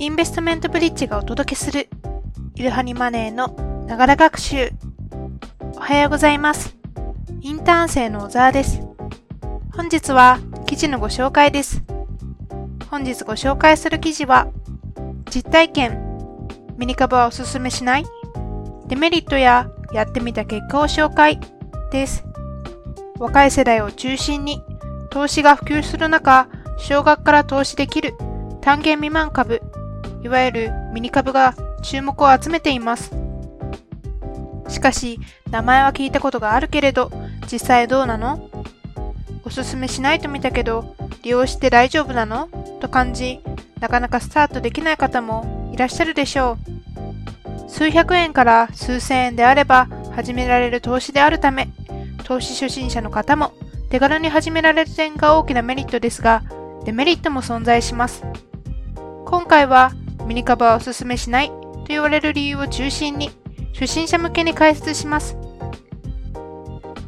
インベストメントブリッジがお届けするイルハニマネーのながら学習。おはようございます。インターン生の小沢です。本日は記事のご紹介です。本日ご紹介する記事は実体験ミニ株はおすすめしないデメリットややってみた結果を紹介です。若い世代を中心に投資が普及する中、少額から投資できる単元未満株、いわゆるミニ株が注目を集めています。しかし、名前は聞いたことがあるけれど、実際どうなの？おすすめしないと見たけど、利用して大丈夫なの？と感じ、なかなかスタートできない方もいらっしゃるでしょう。数百円から数千円であれば始められる投資であるため、投資初心者の方も手軽に始められる点が大きなメリットですが、デメリットも存在します。今回はミニ株はおすすめしないと言われる理由を中心に初心者向けに解説します。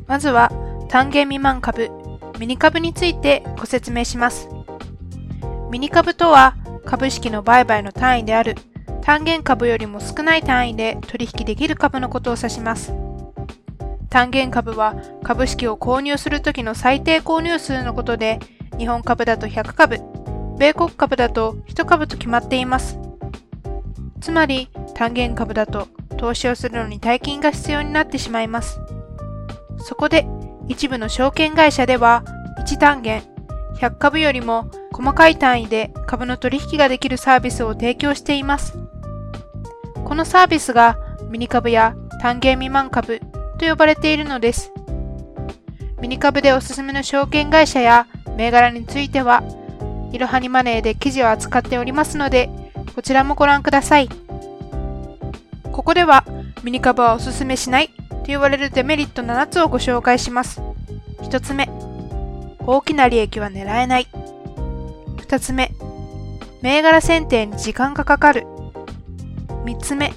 まずは単元未満株、ミニ株についてご説明します。ミニ株とは株式の売買の単位である単元株よりも少ない単位で取引できる株のことを指します。単元株は株式を購入するときの最低購入数のことで、日本株だと100株、米国株だと1株と決まっています。つまり単元株だと投資をするのに大金が必要になってしまいます。そこで一部の証券会社では1単元100株よりも細かい単位で株の取引ができるサービスを提供しています。このサービスがミニ株や単元未満株と呼ばれているのです。ミニ株でおすすめの証券会社や銘柄については、いろはにマネーで記事を扱っておりますので、こちらもご覧ください。ここでは、ミニ株はおすすめしないと言われるデメリット7つをご紹介します。1つ目、大きな利益は狙えない。2つ目、銘柄選定に時間がかかる。3つ目、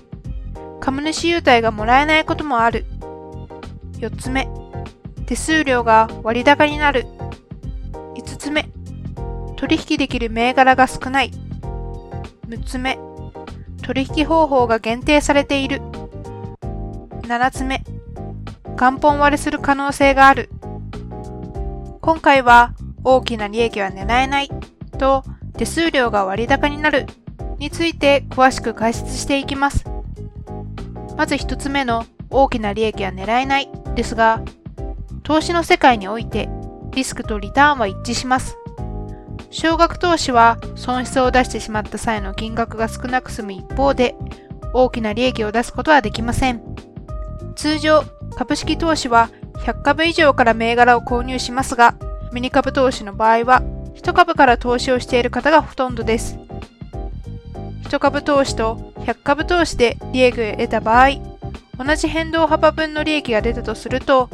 株主優待がもらえないこともある。4つ目、手数料が割高になる。5つ目、取引できる銘柄が少ない。6つ目、取引方法が限定されている。7つ目、元本割れする可能性がある。今回は大きな利益は狙えないと手数料が割高になるについて詳しく解説していきます。まず1つ目の大きな利益は狙えないですが、投資の世界においてリスクとリターンは一致します。少額投資は損失を出してしまった際の金額が少なく済む一方で、大きな利益を出すことはできません。通常、株式投資は100株以上から銘柄を購入しますが、ミニ株投資の場合は、1株から投資をしている方がほとんどです。1株投資と100株投資で利益を得た場合、同じ変動幅分の利益が出たとすると、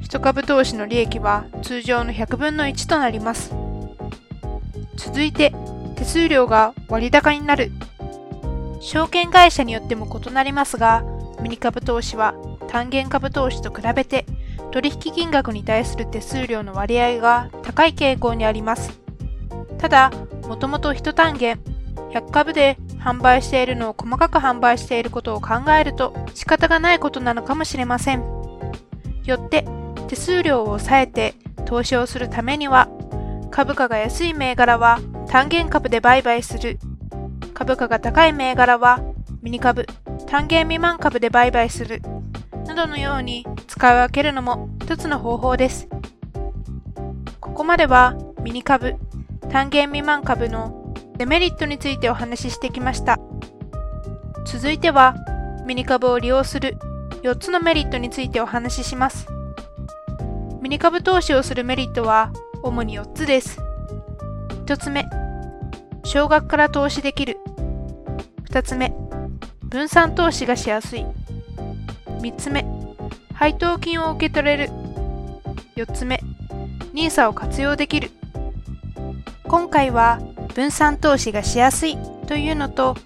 1株投資の利益は通常の100分の1となります。続いて、手数料が割高になる。証券会社によっても異なりますが、ミニ株投資は単元株投資と比べて取引金額に対する手数料の割合が高い傾向にあります。ただ、もともと1単元100株で販売しているのを細かく販売していることを考えると仕方がないことなのかもしれません。よって手数料を抑えて投資をするためには株価が安い銘柄は単元株で売買する株価が高い銘柄はミニ株単元未満株で売買するなどのように使い分けるのも一つの方法です。ここまではミニ株単元未満株のデメリットについてお話ししてきました。続いては、ミニ株を利用する4つのメリットについてお話しします。ミニ株投資をするメリットは主に4つです。1つ目、少額から投資できる。2つ目、分散投資がしやすい。3つ目、配当金を受け取れる。4つ目、NISA を活用できる。今回は分散投資がしやすいというのと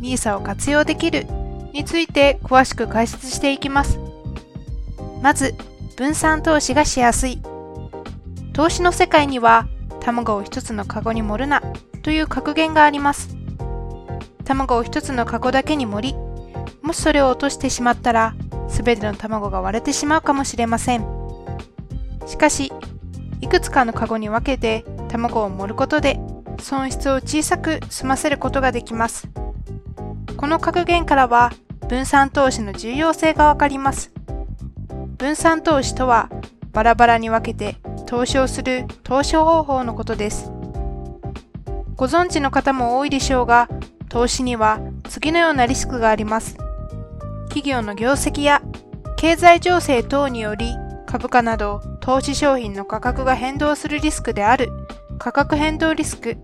NISA を活用できるについて詳しく解説していきます。まず、分散投資がしやすい。投資の世界には卵を一つのカゴに盛るなという格言があります。卵を一つのカゴだけに盛り、もしそれを落としてしまったら、すべての卵が割れてしまうかもしれません。しかし、いくつかのカゴに分けて卵を盛ることで損失を小さく済ませることができます。この格言からは分散投資の重要性がわかります。分散投資とはバラバラに分けて投資をする投資方法のことです。ご存知の方も多いでしょうが、投資には次のようなリスクがあります。企業の業績や経済情勢等により株価など投資商品の価格が変動するリスクである価格変動リスク、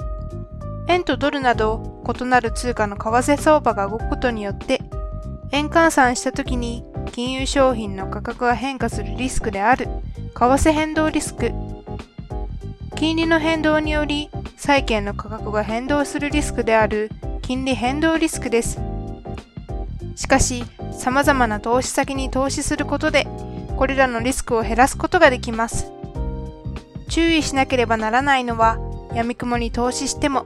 円とドルなど異なる通貨の為替相場が動くことによって円換算した時に金融商品の価格が変化するリスクである為替変動リスク。金利の変動により債券の価格が変動するリスクである金利変動リスクです。しかし様々な投資先に投資することでこれらのリスクを減らすことができます。注意しなければならないのは闇雲に投資しても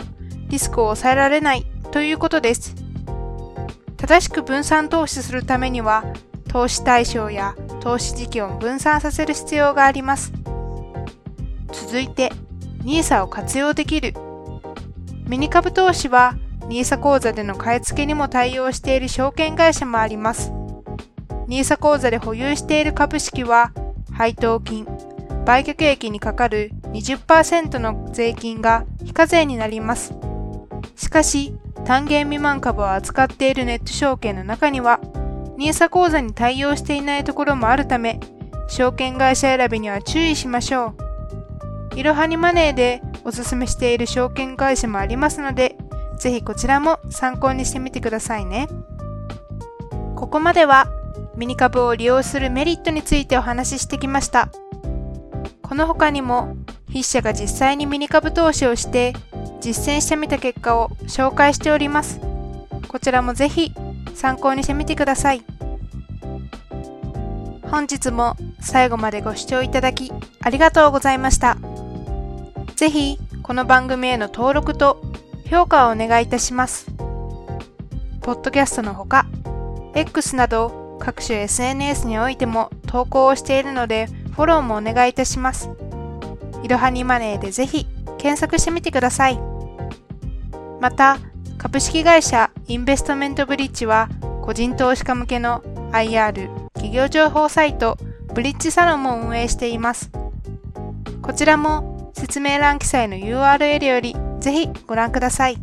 リスクを抑えられないということです。正しく分散投資するためには投資対象や投資時期を分散させる必要があります。続いて NISA を活用できるミニ株投資は NISA 口座での買い付けにも対応している証券会社もあります。NISA 口座で保有している株式は配当金、売却益にかかる20%の税金が非課税になります。しかし、単元未満株を扱っているネット証券の中には、NISA 口座に対応していないところもあるため、証券会社選びには注意しましょう。いろはにマネーでおすすめしている証券会社もありますので、ぜひこちらも参考にしてみてくださいね。ここまではミニ株を利用するメリットについてお話ししてきました。この他にも筆者が実際にミニ株投資をして実践してみた結果を紹介しております。こちらもぜひ参考にしてみてください。本日も最後までご視聴いただきありがとうございました。ぜひこの番組への登録と評価をお願いいたします。ポッドキャストのほか、X など各種 SNS においても投稿をしているのでフォローもお願いいたします。いろはにマネーでぜひ検索してみてください。また、株式会社インベストメントブリッジは個人投資家向けの IR 企業情報サイトブリッジサロンも運営しています。こちらも説明欄記載の URL よりぜひご覧ください。